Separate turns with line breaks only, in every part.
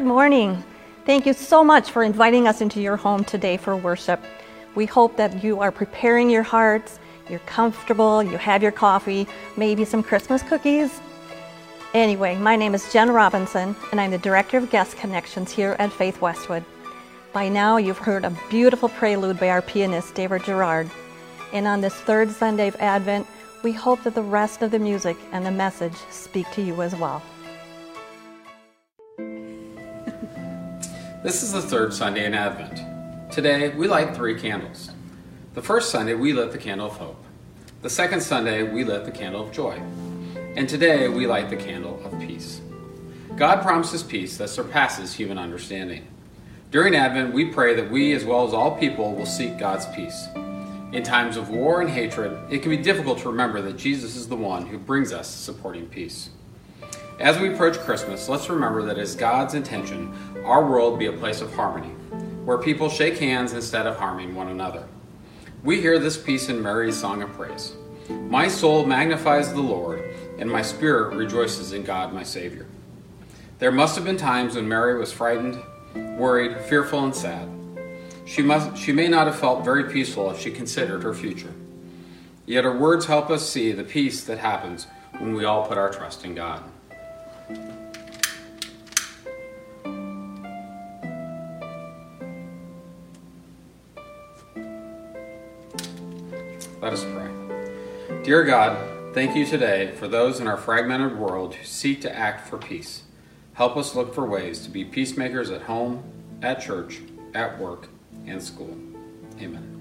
Good morning. Thank you so much for inviting us into your home today for worship. We hope that you are preparing your hearts, you're comfortable, you have your coffee, maybe some Christmas cookies. Anyway, my name is Jen Robinson, and I'm the Director of Guest Connections here at Faith Westwood. By now, you've heard a beautiful prelude by our pianist, David Gerard. And on this third Sunday of Advent, we hope that the rest of the music and the message speak to you as well.
This is the third Sunday in Advent. Today, we light three candles. The first Sunday, we lit the candle of hope. The second Sunday, we lit the candle of joy. And today, we light the candle of peace. God promises peace that surpasses human understanding. During Advent, we pray that we, as well as all people, will seek God's peace. In times of war and hatred, it can be difficult to remember that Jesus is the one who brings us supporting peace. As we approach Christmas, let's remember that it is God's intention our world be a place of harmony, where people shake hands instead of harming one another. We hear this peace in Mary's song of praise. My soul magnifies the Lord, and my spirit rejoices in God my Savior. There must have been times when Mary was frightened, worried, fearful, and sad. She, must, she may not have felt very peaceful if she considered her future. Yet her words help us see the peace that happens when we all put our trust in God. Let us pray. Dear God, thank you today for those in our fragmented world who seek to act for peace. Help us look for ways to be peacemakers at home, at church, at work, and school. Amen.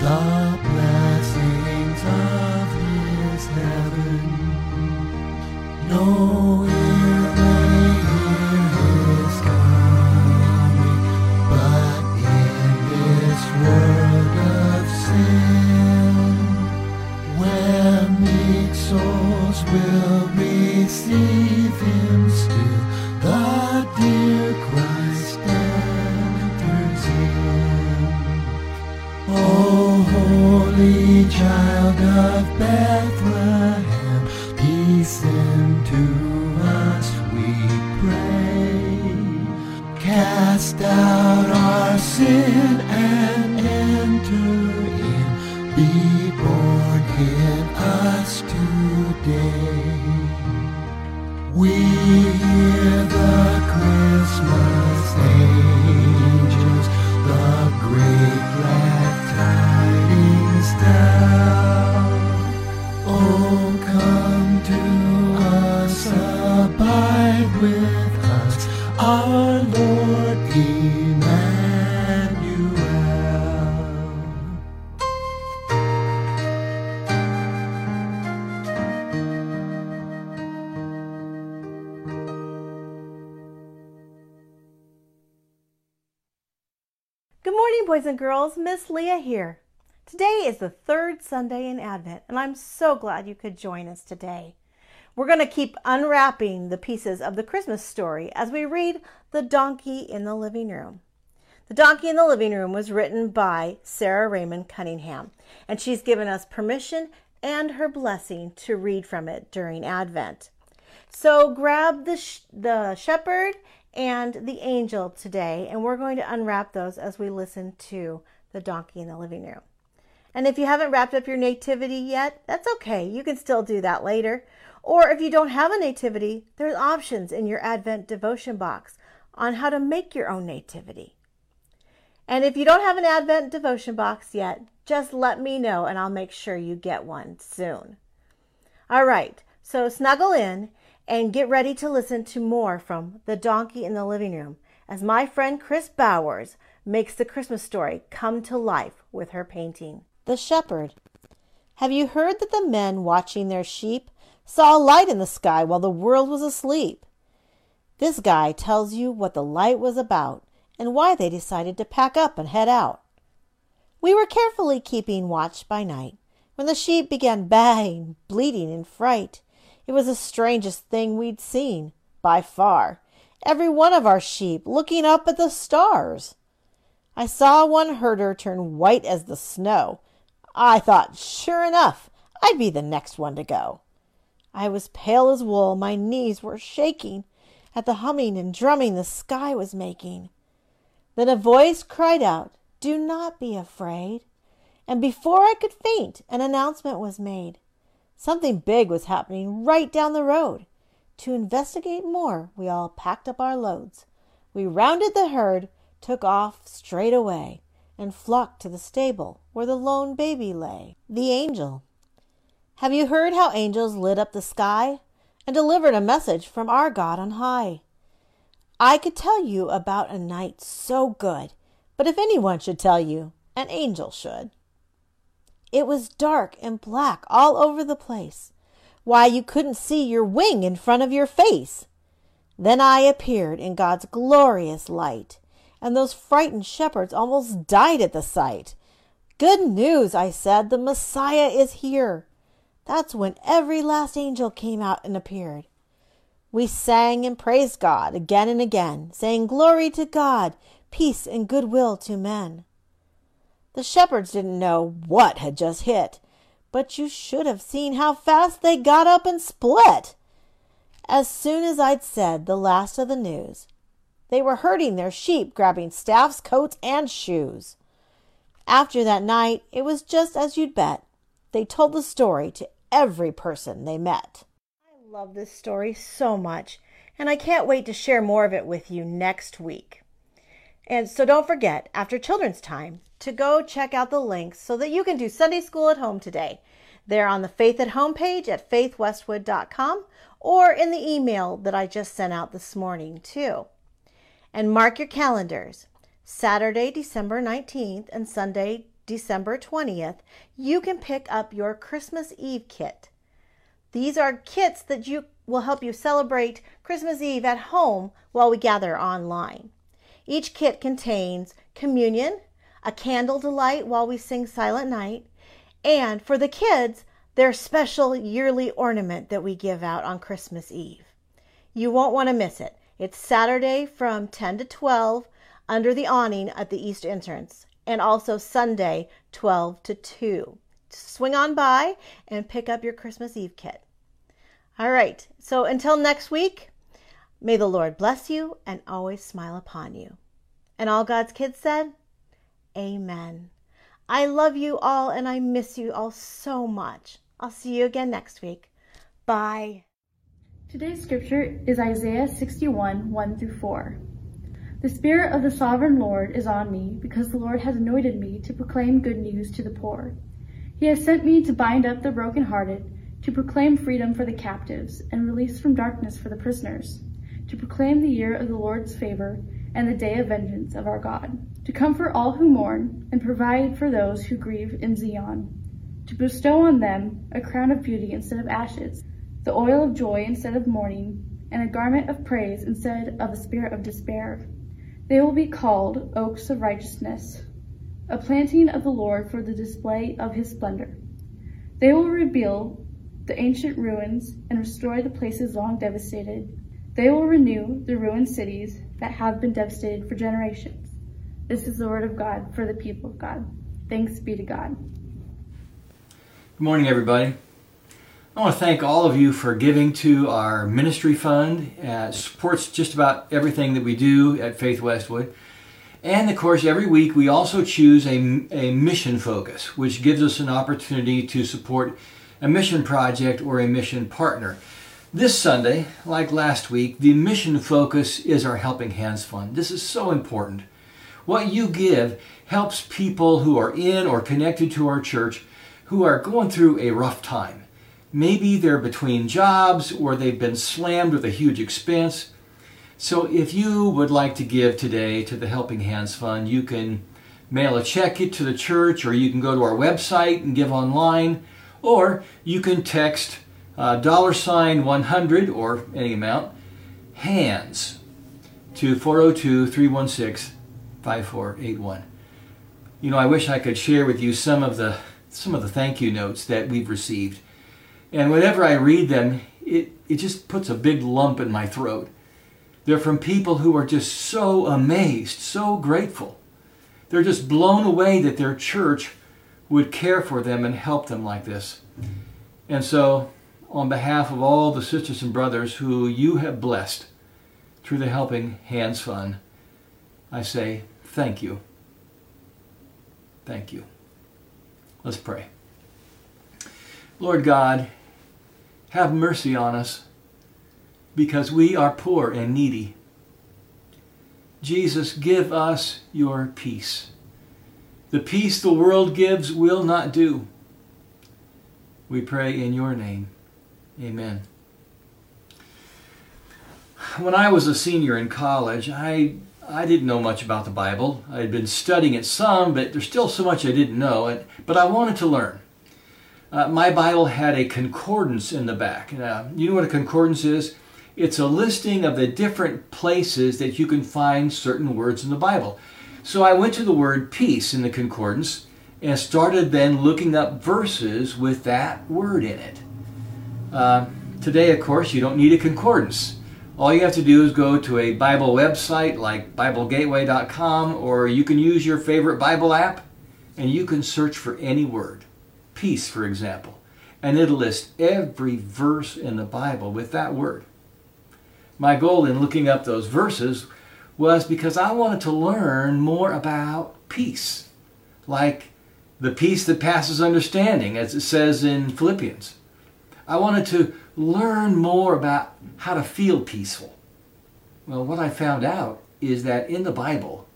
Souls
morning, boys and girls. Miss Leah here. Today is the third Sunday in Advent, and I'm so glad you could join us today. We're going to keep unwrapping the pieces of the Christmas story as we read The Donkey in the Living Room. The Donkey in the Living Room was written by Sarah Raymond Cunningham, and she's given us permission and her blessing to read from it during Advent. So grab the, sh- the shepherd and the angel today, and we're going to unwrap those as we listen to The Donkey in the Living Room. And if you haven't wrapped up your nativity yet, that's okay. You can still do that later. Or if you don't have a nativity, there's options in your Advent devotion box on how to make your own nativity. And if you don't have an Advent devotion box yet, just let me know and I'll make sure you get one soon. All right, so snuggle in and get ready to listen to more from The Donkey in the Living Room as my friend Chris Bowers makes the Christmas story come to life with her painting. The Shepherd. Have you heard that the men watching their sheep saw a light in the sky while the world was asleep? This guy tells you what the light was about and why they decided to pack up and head out. We were carefully keeping watch by night when the sheep began baying, bleating in fright. It was the strangest thing we'd seen, by far. Every one of our sheep looking up at the stars. I saw one herder turn white as the snow. I thought, sure enough, I'd be the next one to go. I was pale as wool, my knees were shaking at the humming and drumming the sky was making. Then a voice cried out, Do not be afraid. And before I could faint, an announcement was made. Something big was happening right down the road. To investigate more, we all packed up our loads. We rounded the herd, took off straight away, and flocked to the stable where the lone baby lay. The angel. Have you heard how angels lit up the sky and delivered a message from our God on high? I could tell you about a night so good, but if anyone should tell you, an angel should. It was dark and black all over the place. Why, you couldn't see your wing in front of your face. Then I appeared in God's glorious light, and those frightened shepherds almost died at the sight. Good news, I said, the Messiah is here. That's when every last angel came out and appeared. We sang and praised God again and again, saying, Glory to God, peace and goodwill to men. The shepherds didn't know what had just hit, but you should have seen how fast they got up and split. As soon as I'd said the last of the news, they were herding their sheep, grabbing staffs, coats, and shoes. After that night, it was just as you'd bet. They told the story to every person they met. I love this story so much, and I can't wait to share more of it with you next week. And so don't forget, after children's time, to go check out the links so that you can do Sunday school at home today. They're on the Faith at Home page at faithwestwood.com or in the email that I just sent out this morning, too. And mark your calendars. Saturday, December 19th and Sunday, December 20th, you can pick up your Christmas Eve kit. These are kits that you will help you celebrate Christmas Eve at home while we gather online. Each kit contains communion, a candle to light while we sing Silent Night, and for the kids, their special yearly ornament that we give out on Christmas Eve. You won't want to miss it. It's Saturday from 10 to 12 under the awning at the east entrance, and also Sunday 12 to 2. Swing on by and pick up your Christmas Eve kit. All right, so until next week, may the Lord bless you and always smile upon you. And all God's kids said, Amen. I love you all and I miss you all so much. I'll see you again next week. Bye.
Today's scripture is Isaiah 61 1 through 4. The Spirit of the Sovereign Lord is on me because the Lord has anointed me to proclaim good news to the poor. He has sent me to bind up the brokenhearted, to proclaim freedom for the captives and release from darkness for the prisoners, to proclaim the year of the Lord's favor and the day of vengeance of our God, to comfort all who mourn and provide for those who grieve in Zion, to bestow on them a crown of beauty instead of ashes, the oil of joy instead of mourning, and a garment of praise instead of a spirit of despair. They will be called oaks of righteousness, a planting of the Lord for the display of his splendor. They will rebuild the ancient ruins and restore the places long devastated. They will renew the ruined cities that have been devastated for generations. This is the word of God for the people of God. Thanks be to God.
Good morning, everybody. I want to thank all of you for giving to our ministry fund. Uh, it supports just about everything that we do at Faith Westwood. And of course, every week we also choose a, a mission focus, which gives us an opportunity to support a mission project or a mission partner. This Sunday, like last week, the mission focus is our Helping Hands Fund. This is so important. What you give helps people who are in or connected to our church who are going through a rough time. Maybe they're between jobs or they've been slammed with a huge expense. So if you would like to give today to the Helping Hands Fund, you can mail a check to the church or you can go to our website and give online or you can text uh, dollar sign 100 or any amount hands to 402 316 5481. You know, I wish I could share with you some of the some of the thank you notes that we've received. And whenever I read them, it, it just puts a big lump in my throat. They're from people who are just so amazed, so grateful. They're just blown away that their church would care for them and help them like this. And so, on behalf of all the sisters and brothers who you have blessed through the Helping Hands Fund, I say thank you. Thank you. Let's pray. Lord God, have mercy on us because we are poor and needy. Jesus, give us your peace. The peace the world gives will not do. We pray in your name. Amen. When I was a senior in college, I I didn't know much about the Bible. I had been studying it some, but there's still so much I didn't know. And, but I wanted to learn. Uh, my Bible had a concordance in the back. Now, you know what a concordance is? It's a listing of the different places that you can find certain words in the Bible. So I went to the word peace in the concordance and started then looking up verses with that word in it. Uh, today, of course, you don't need a concordance. All you have to do is go to a Bible website like BibleGateway.com, or you can use your favorite Bible app and you can search for any word. Peace, for example. And it'll list every verse in the Bible with that word. My goal in looking up those verses was because I wanted to learn more about peace, like the peace that passes understanding, as it says in Philippians. I wanted to learn more about how to feel peaceful. Well, what I found out is that in the Bible,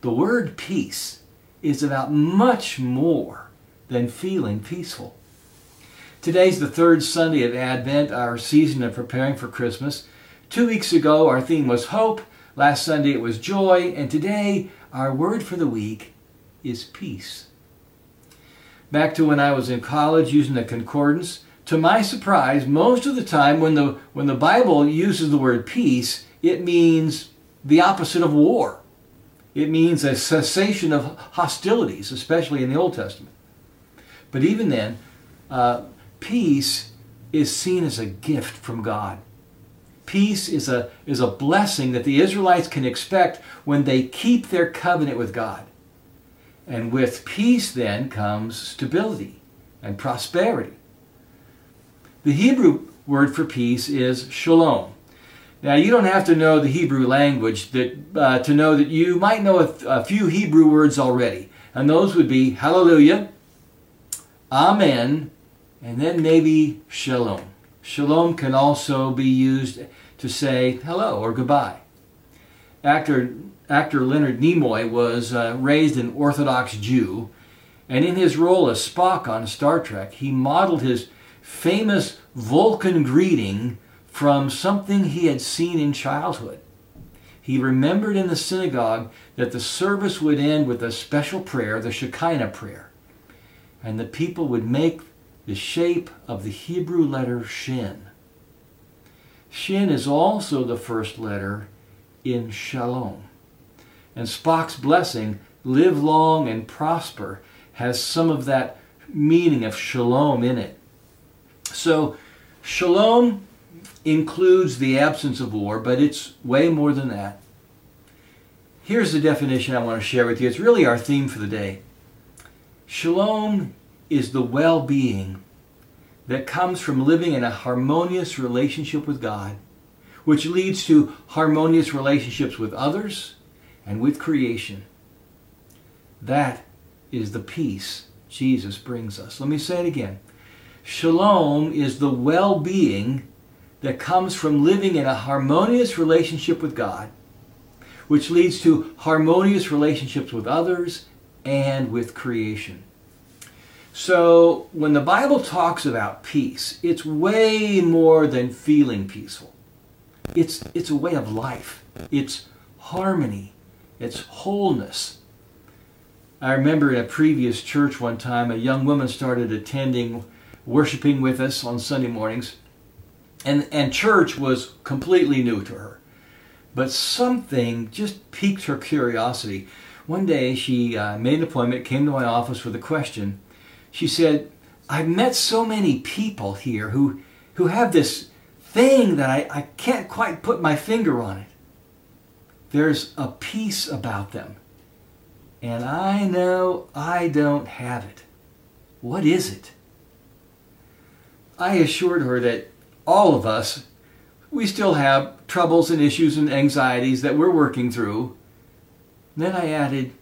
the word peace is about much more than feeling peaceful. Today's the third Sunday of Advent, our season of preparing for Christmas. Two weeks ago, our theme was hope. Last Sunday, it was joy. And today, our word for the week is peace. Back to when I was in college using the concordance, to my surprise, most of the time when the, when the Bible uses the word peace, it means the opposite of war. It means a cessation of hostilities, especially in the Old Testament. But even then, uh, peace is seen as a gift from God. Peace is a, is a blessing that the Israelites can expect when they keep their covenant with God. And with peace, then, comes stability and prosperity. The Hebrew word for peace is shalom. Now, you don't have to know the Hebrew language that, uh, to know that you might know a, a few Hebrew words already. And those would be hallelujah, amen, and then maybe shalom. Shalom can also be used to say hello or goodbye. Actor, actor Leonard Nimoy was uh, raised an Orthodox Jew, and in his role as Spock on Star Trek, he modeled his famous Vulcan greeting from something he had seen in childhood. He remembered in the synagogue that the service would end with a special prayer, the Shekinah prayer, and the people would make the shape of the Hebrew letter Shin. Shin is also the first letter in Shalom. And Spock's blessing, live long and prosper, has some of that meaning of shalom in it. So, shalom includes the absence of war, but it's way more than that. Here's the definition I want to share with you. It's really our theme for the day. Shalom is the well being that comes from living in a harmonious relationship with God, which leads to harmonious relationships with others and with creation. That is the peace Jesus brings us. Let me say it again. Shalom is the well being that comes from living in a harmonious relationship with God, which leads to harmonious relationships with others and with creation. So, when the Bible talks about peace, it's way more than feeling peaceful. It's, it's a way of life, it's harmony, it's wholeness. I remember in a previous church one time, a young woman started attending, worshiping with us on Sunday mornings, and, and church was completely new to her. But something just piqued her curiosity. One day she uh, made an appointment, came to my office with a question she said, I've met so many people here who, who have this thing that I, I can't quite put my finger on it. There's a peace about them. And I know I don't have it. What is it? I assured her that all of us, we still have troubles and issues and anxieties that we're working through. Then I added,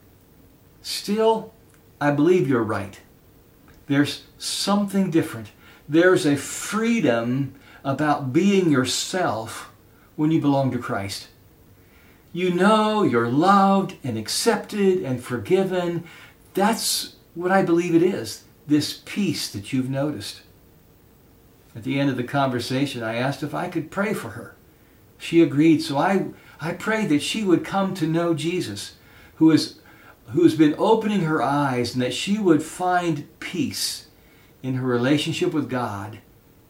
Still, I believe you're right. There's something different. There's a freedom about being yourself when you belong to Christ. You know you're loved and accepted and forgiven. That's what I believe it is this peace that you've noticed. At the end of the conversation, I asked if I could pray for her. She agreed, so I, I prayed that she would come to know Jesus, who is who's been opening her eyes and that she would find peace in her relationship with God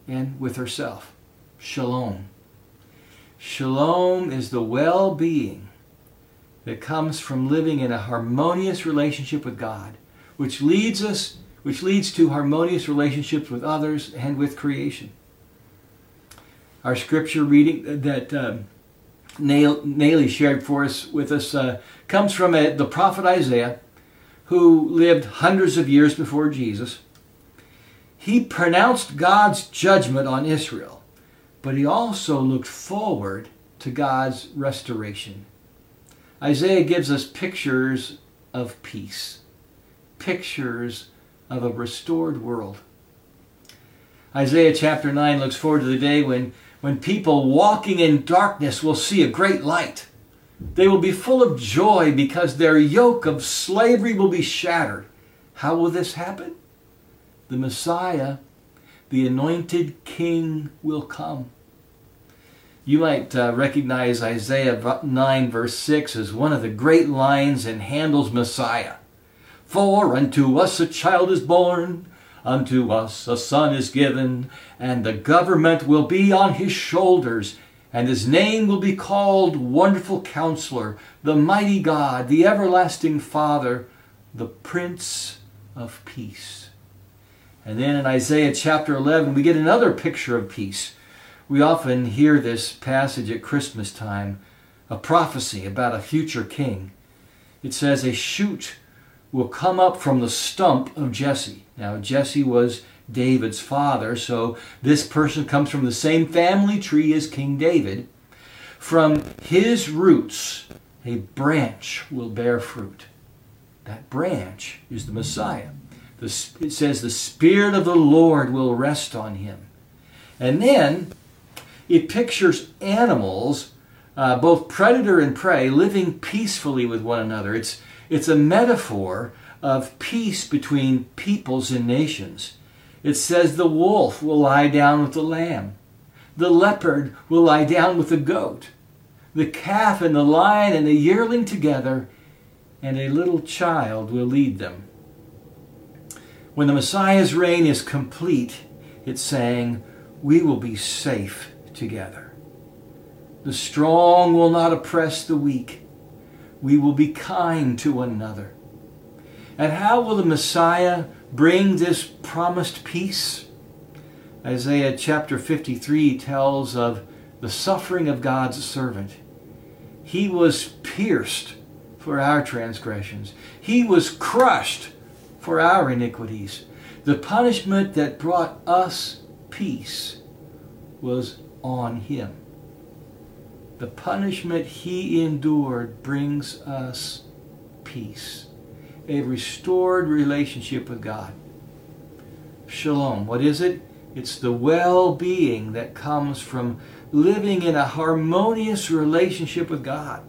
and with herself. Shalom. Shalom is the well being that comes from living in a harmonious relationship with God, which leads us, which leads to harmonious relationships with others and with creation. Our scripture reading that um, Naley shared for us with us uh, comes from a, the prophet Isaiah, who lived hundreds of years before Jesus. He pronounced God's judgment on Israel, but he also looked forward to God's restoration. Isaiah gives us pictures of peace, pictures of a restored world. Isaiah chapter 9 looks forward to the day when when people walking in darkness will see a great light. They will be full of joy because their yoke of slavery will be shattered. How will this happen? The Messiah, the anointed King, will come. You might uh, recognize Isaiah 9, verse 6 as one of the great lines in Handel's Messiah. For unto us a child is born, Unto us a son is given, and the government will be on his shoulders, and his name will be called Wonderful Counselor, the Mighty God, the Everlasting Father, the Prince of Peace. And then in Isaiah chapter 11, we get another picture of peace. We often hear this passage at Christmas time, a prophecy about a future king. It says, A shoot will come up from the stump of Jesse. Now, Jesse was David's father, so this person comes from the same family tree as King David. From his roots, a branch will bear fruit. That branch is the Messiah. It says, The Spirit of the Lord will rest on him. And then it pictures animals, uh, both predator and prey, living peacefully with one another. It's, it's a metaphor of peace between peoples and nations. It says the wolf will lie down with the lamb. The leopard will lie down with the goat. The calf and the lion and the yearling together, and a little child will lead them. When the Messiah's reign is complete, it's saying, we will be safe together. The strong will not oppress the weak. We will be kind to one another. And how will the Messiah bring this promised peace? Isaiah chapter 53 tells of the suffering of God's servant. He was pierced for our transgressions, he was crushed for our iniquities. The punishment that brought us peace was on him. The punishment he endured brings us peace, a restored relationship with God. Shalom. What is it? It's the well being that comes from living in a harmonious relationship with God,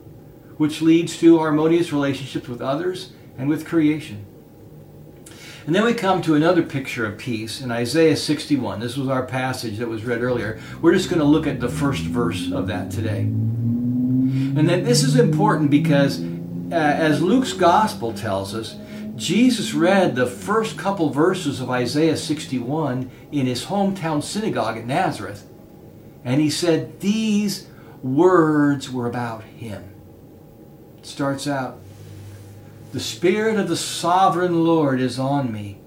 which leads to harmonious relationships with others and with creation. And then we come to another picture of peace in Isaiah 61. This was our passage that was read earlier. We're just going to look at the first verse of that today. And then this is important because, uh, as Luke's gospel tells us, Jesus read the first couple verses of Isaiah 61 in his hometown synagogue at Nazareth. And he said these words were about him. It starts out the Spirit of the sovereign Lord is on me,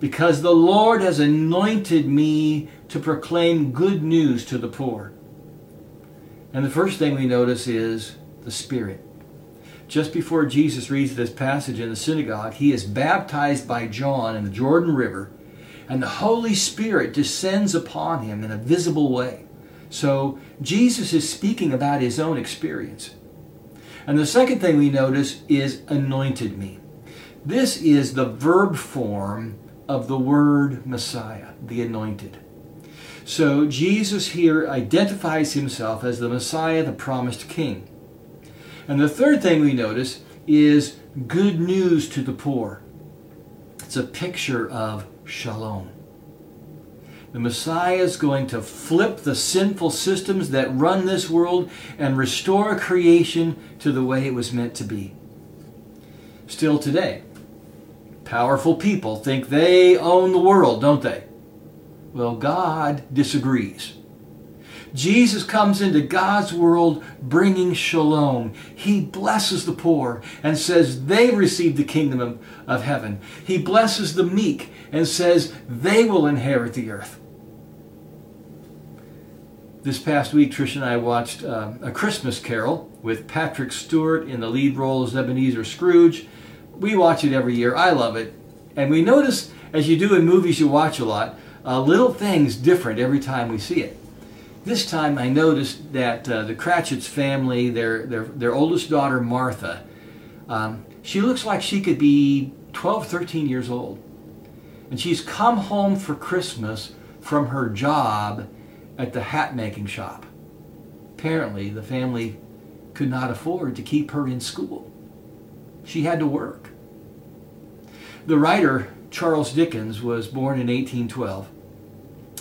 because the Lord has anointed me to proclaim good news to the poor. And the first thing we notice is the Spirit. Just before Jesus reads this passage in the synagogue, he is baptized by John in the Jordan River, and the Holy Spirit descends upon him in a visible way. So Jesus is speaking about his own experience. And the second thing we notice is anointed me. This is the verb form of the word Messiah, the anointed. So Jesus here identifies himself as the Messiah, the promised king. And the third thing we notice is good news to the poor. It's a picture of shalom. The Messiah is going to flip the sinful systems that run this world and restore creation to the way it was meant to be. Still today, powerful people think they own the world, don't they? Well, God disagrees. Jesus comes into God's world bringing shalom. He blesses the poor and says they receive the kingdom of, of heaven. He blesses the meek and says they will inherit the earth this past week, Trish and I watched uh, A Christmas Carol with Patrick Stewart in the lead role as Ebenezer Scrooge. We watch it every year. I love it. And we notice, as you do in movies you watch a lot, uh, little things different every time we see it. This time I noticed that uh, the Cratchits family, their, their, their oldest daughter, Martha, um, she looks like she could be 12, 13 years old. And she's come home for Christmas from her job at the hat making shop. Apparently, the family could not afford to keep her in school. She had to work. The writer Charles Dickens was born in 1812,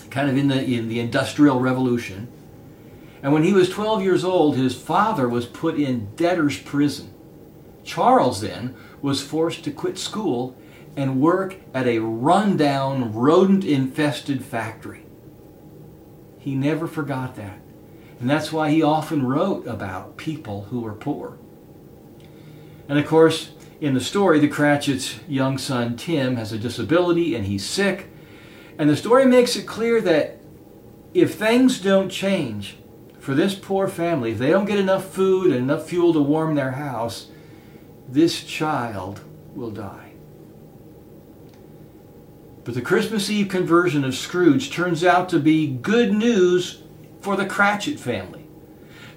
kind of in the, in the Industrial Revolution. And when he was 12 years old, his father was put in debtor's prison. Charles then was forced to quit school and work at a rundown, rodent infested factory. He never forgot that. And that's why he often wrote about people who were poor. And of course, in the story, the Cratchit's young son Tim has a disability and he's sick. And the story makes it clear that if things don't change for this poor family, if they don't get enough food and enough fuel to warm their house, this child will die. But the Christmas Eve conversion of Scrooge turns out to be good news for the Cratchit family.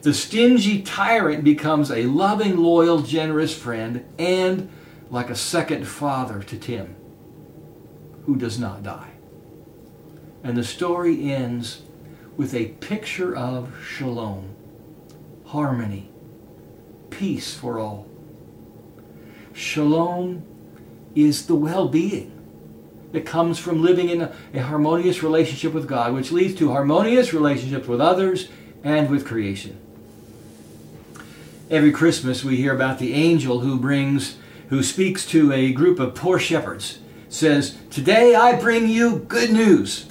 The stingy tyrant becomes a loving, loyal, generous friend and like a second father to Tim, who does not die. And the story ends with a picture of shalom, harmony, peace for all. Shalom is the well being that comes from living in a, a, harmonious relationship with God, which leads to harmonious relationships with others and with creation. Every Christmas we hear about the angel who brings who speaks to a group of poor shepherds says, "Today I bring you good news.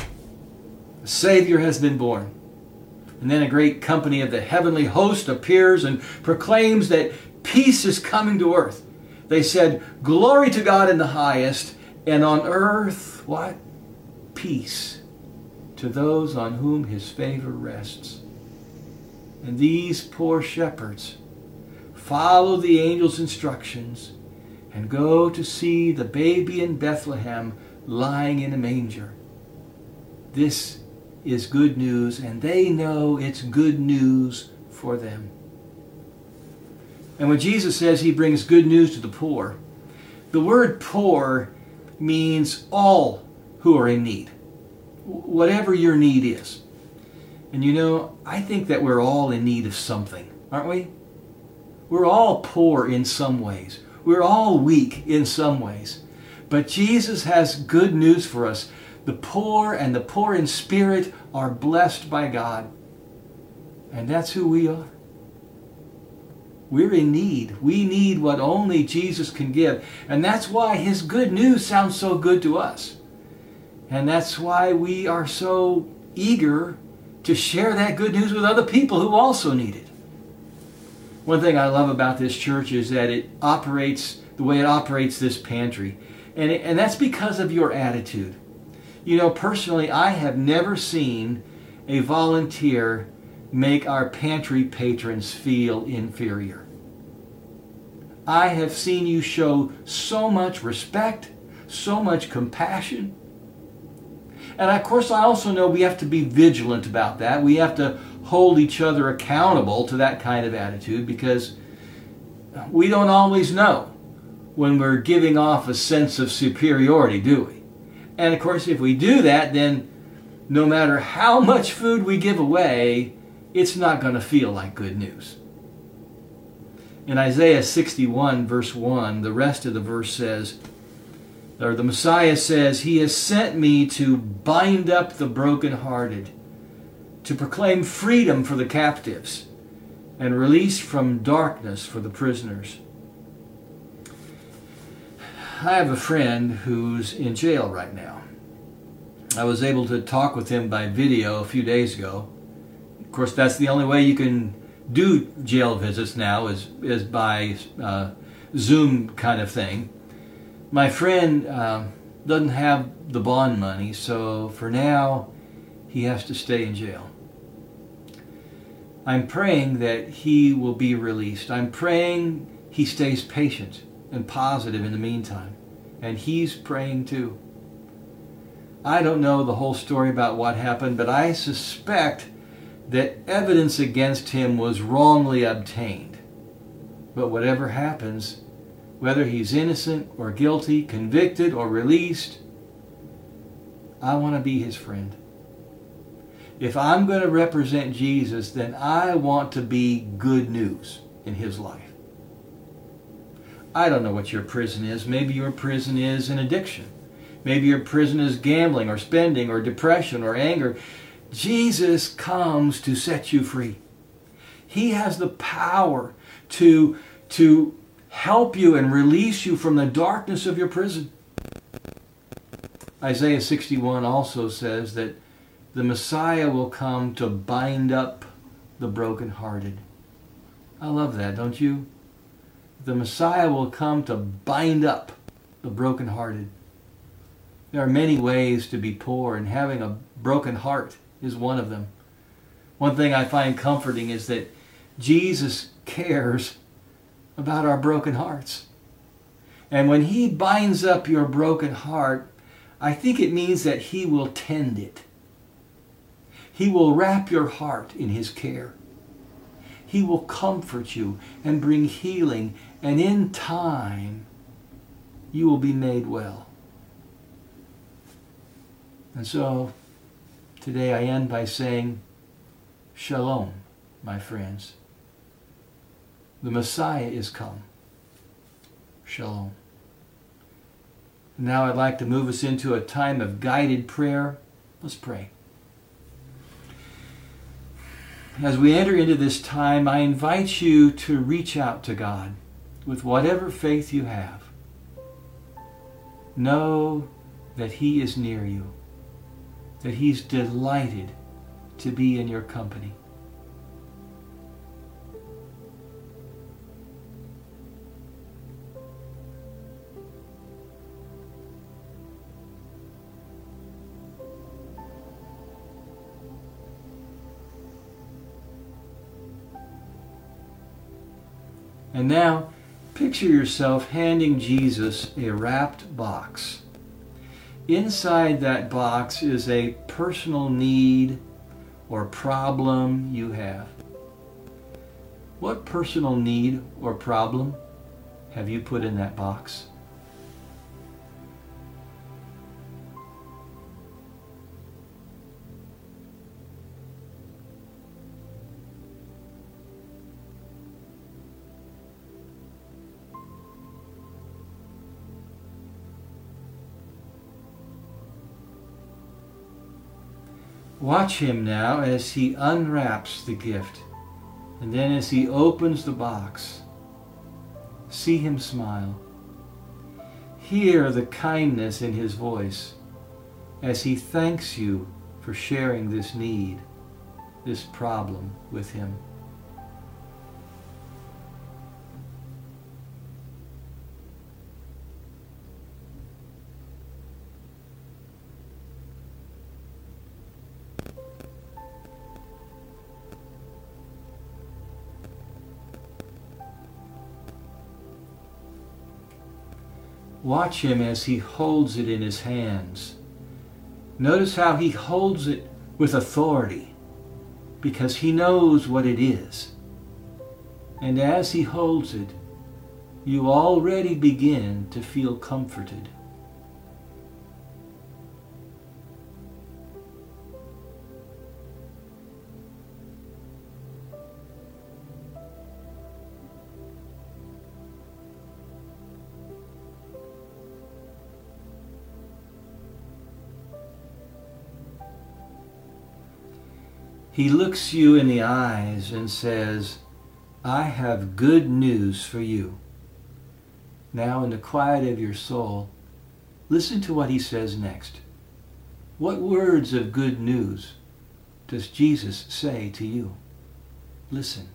A savior has been born." And then a great company of the heavenly host appears and proclaims that peace is coming to earth. They said, "Glory to God in the highest, and on earth what? Peace to those on whom his favor rests." And these poor shepherds follow the angel's instructions and go to see the baby in Bethlehem lying in a manger. This is good news, and they know it's good news for them. And when Jesus says he brings good news to the poor, the word poor means all who are in need, whatever your need is. And you know, I think that we're all in need of something, aren't we? We're all poor in some ways. We're all weak in some ways. But Jesus has good news for us. The poor and the poor in spirit are blessed by God. And that's who we are. We're in need. We need what only Jesus can give. And that's why his good news sounds so good to us. And that's why we are so eager to share that good news with other people who also need it. One thing I love about this church is that it operates the way it operates this pantry. And, it, and that's because of your attitude. You know, personally, I have never seen a volunteer make our pantry patrons feel inferior. I have seen you show so much respect, so much compassion. And of course, I also know we have to be vigilant about that. We have to hold each other accountable to that kind of attitude because we don't always know when we're giving off a sense of superiority, do we? And of course, if we do that, then no matter how much food we give away, it's not going to feel like good news. In Isaiah 61, verse 1, the rest of the verse says, or the Messiah says, He has sent me to bind up the brokenhearted to proclaim freedom for the captives and release from darkness for the prisoners. I have a friend who's in jail right now. I was able to talk with him by video a few days ago. Of course, that's the only way you can do jail visits now is is by uh, Zoom kind of thing. My friend uh, doesn't have the bond money, so for now he has to stay in jail. I'm praying that he will be released. I'm praying he stays patient and positive in the meantime. And he's praying too. I don't know the whole story about what happened, but I suspect that evidence against him was wrongly obtained. But whatever happens, whether he's innocent or guilty, convicted or released, I want to be his friend if I'm going to represent Jesus, then I want to be good news in his life. I don't know what your prison is. Maybe your prison is an addiction. Maybe your prison is gambling or spending or depression or anger. Jesus comes to set you free. He has the power to, to help you and release you from the darkness of your prison. Isaiah 61 also says that the Messiah will come to bind up the brokenhearted. I love that, don't you? The Messiah will come to bind up the brokenhearted. There are many ways to be poor, and having a broken heart is one of them. One thing I find comforting is that Jesus cares about our broken hearts. And when He binds up your broken heart, I think it means that He will tend it. He will wrap your heart in His care. He will comfort you and bring healing, and in time, you will be made well. And so, today I end by saying, Shalom, my friends. The Messiah is come. Shalom. Now I'd like to move us into a time of guided prayer. Let's pray. As we enter into this time, I invite you to reach out to God with whatever faith you have. Know that He is near you, that He's delighted to be in your company. And now, picture yourself handing Jesus a wrapped box. Inside that box is a personal need or problem you have. What personal need or problem have you put in that box? Watch him now as he unwraps the gift, and then as he opens the box. See him smile. Hear the kindness in his voice as he thanks you for sharing this need, this problem with him. Watch him as he holds it in his hands. Notice how he holds it with authority because he knows what it is. And as he holds it, you already begin to feel comforted. He looks you in the eyes and says, I have good news for you. Now, in the quiet of your soul, listen to what he says next. What words of good news does Jesus say to you? Listen.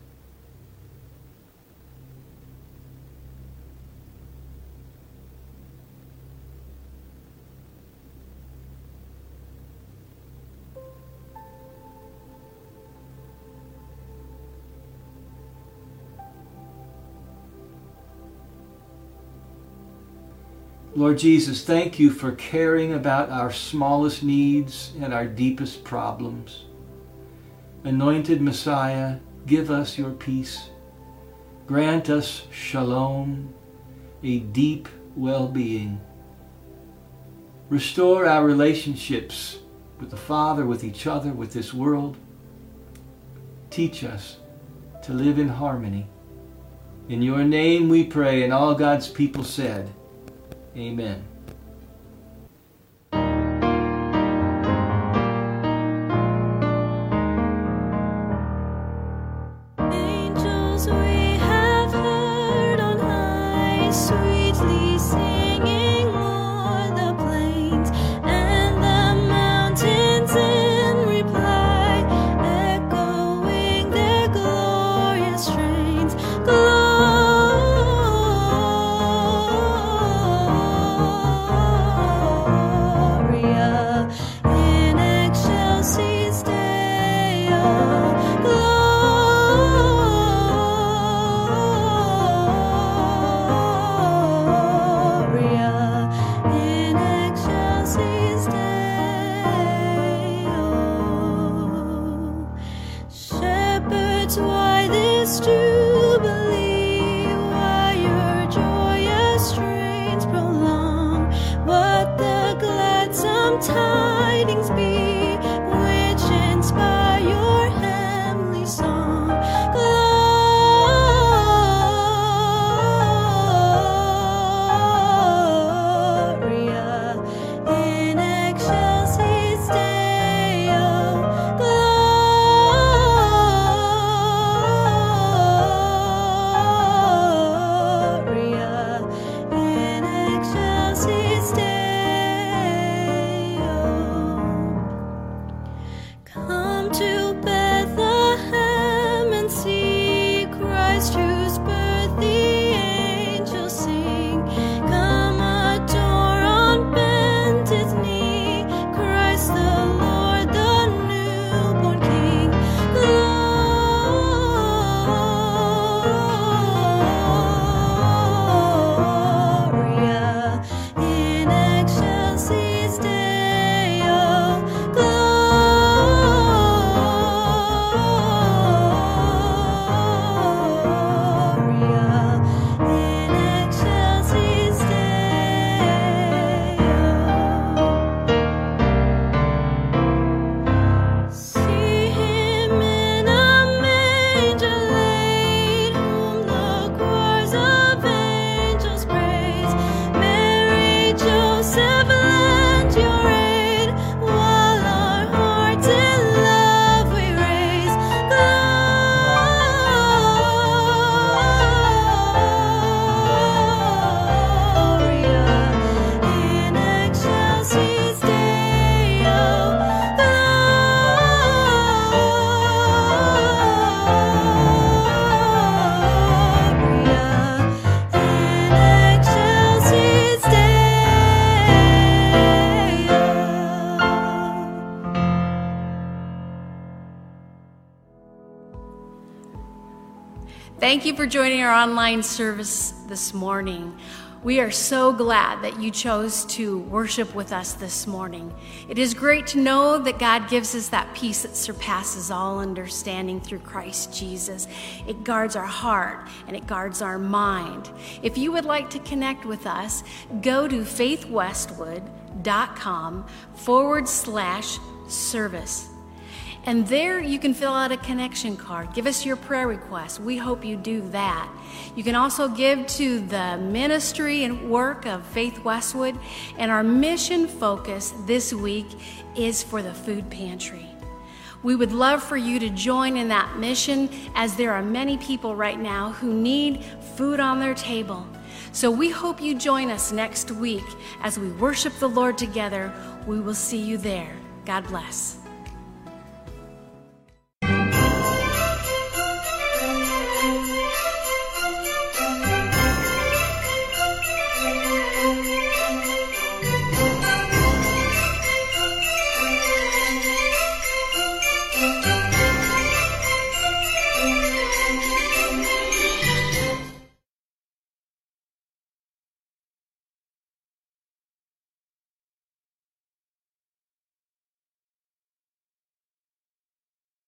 Lord Jesus, thank you for caring about our smallest needs and our deepest problems. Anointed Messiah, give us your peace. Grant us shalom, a deep well-being. Restore our relationships with the Father, with each other, with this world. Teach us to live in harmony. In your name we pray, and all God's people said, Amen.
Thank you for joining our online service this morning. We are so glad that you chose to worship with us this morning. It is great to know that God gives us that peace that surpasses all understanding through Christ Jesus. It guards our heart and it guards our mind. If you would like to connect with us, go to faithwestwood.com forward slash service. And there you can fill out a connection card. Give us your prayer requests. We hope you do that. You can also give to the ministry and work of Faith Westwood. And our mission focus this week is for the food pantry. We would love for you to join in that mission as there are many people right now who need food on their table. So we hope you join us next week as we worship the Lord together. We will see you there. God bless.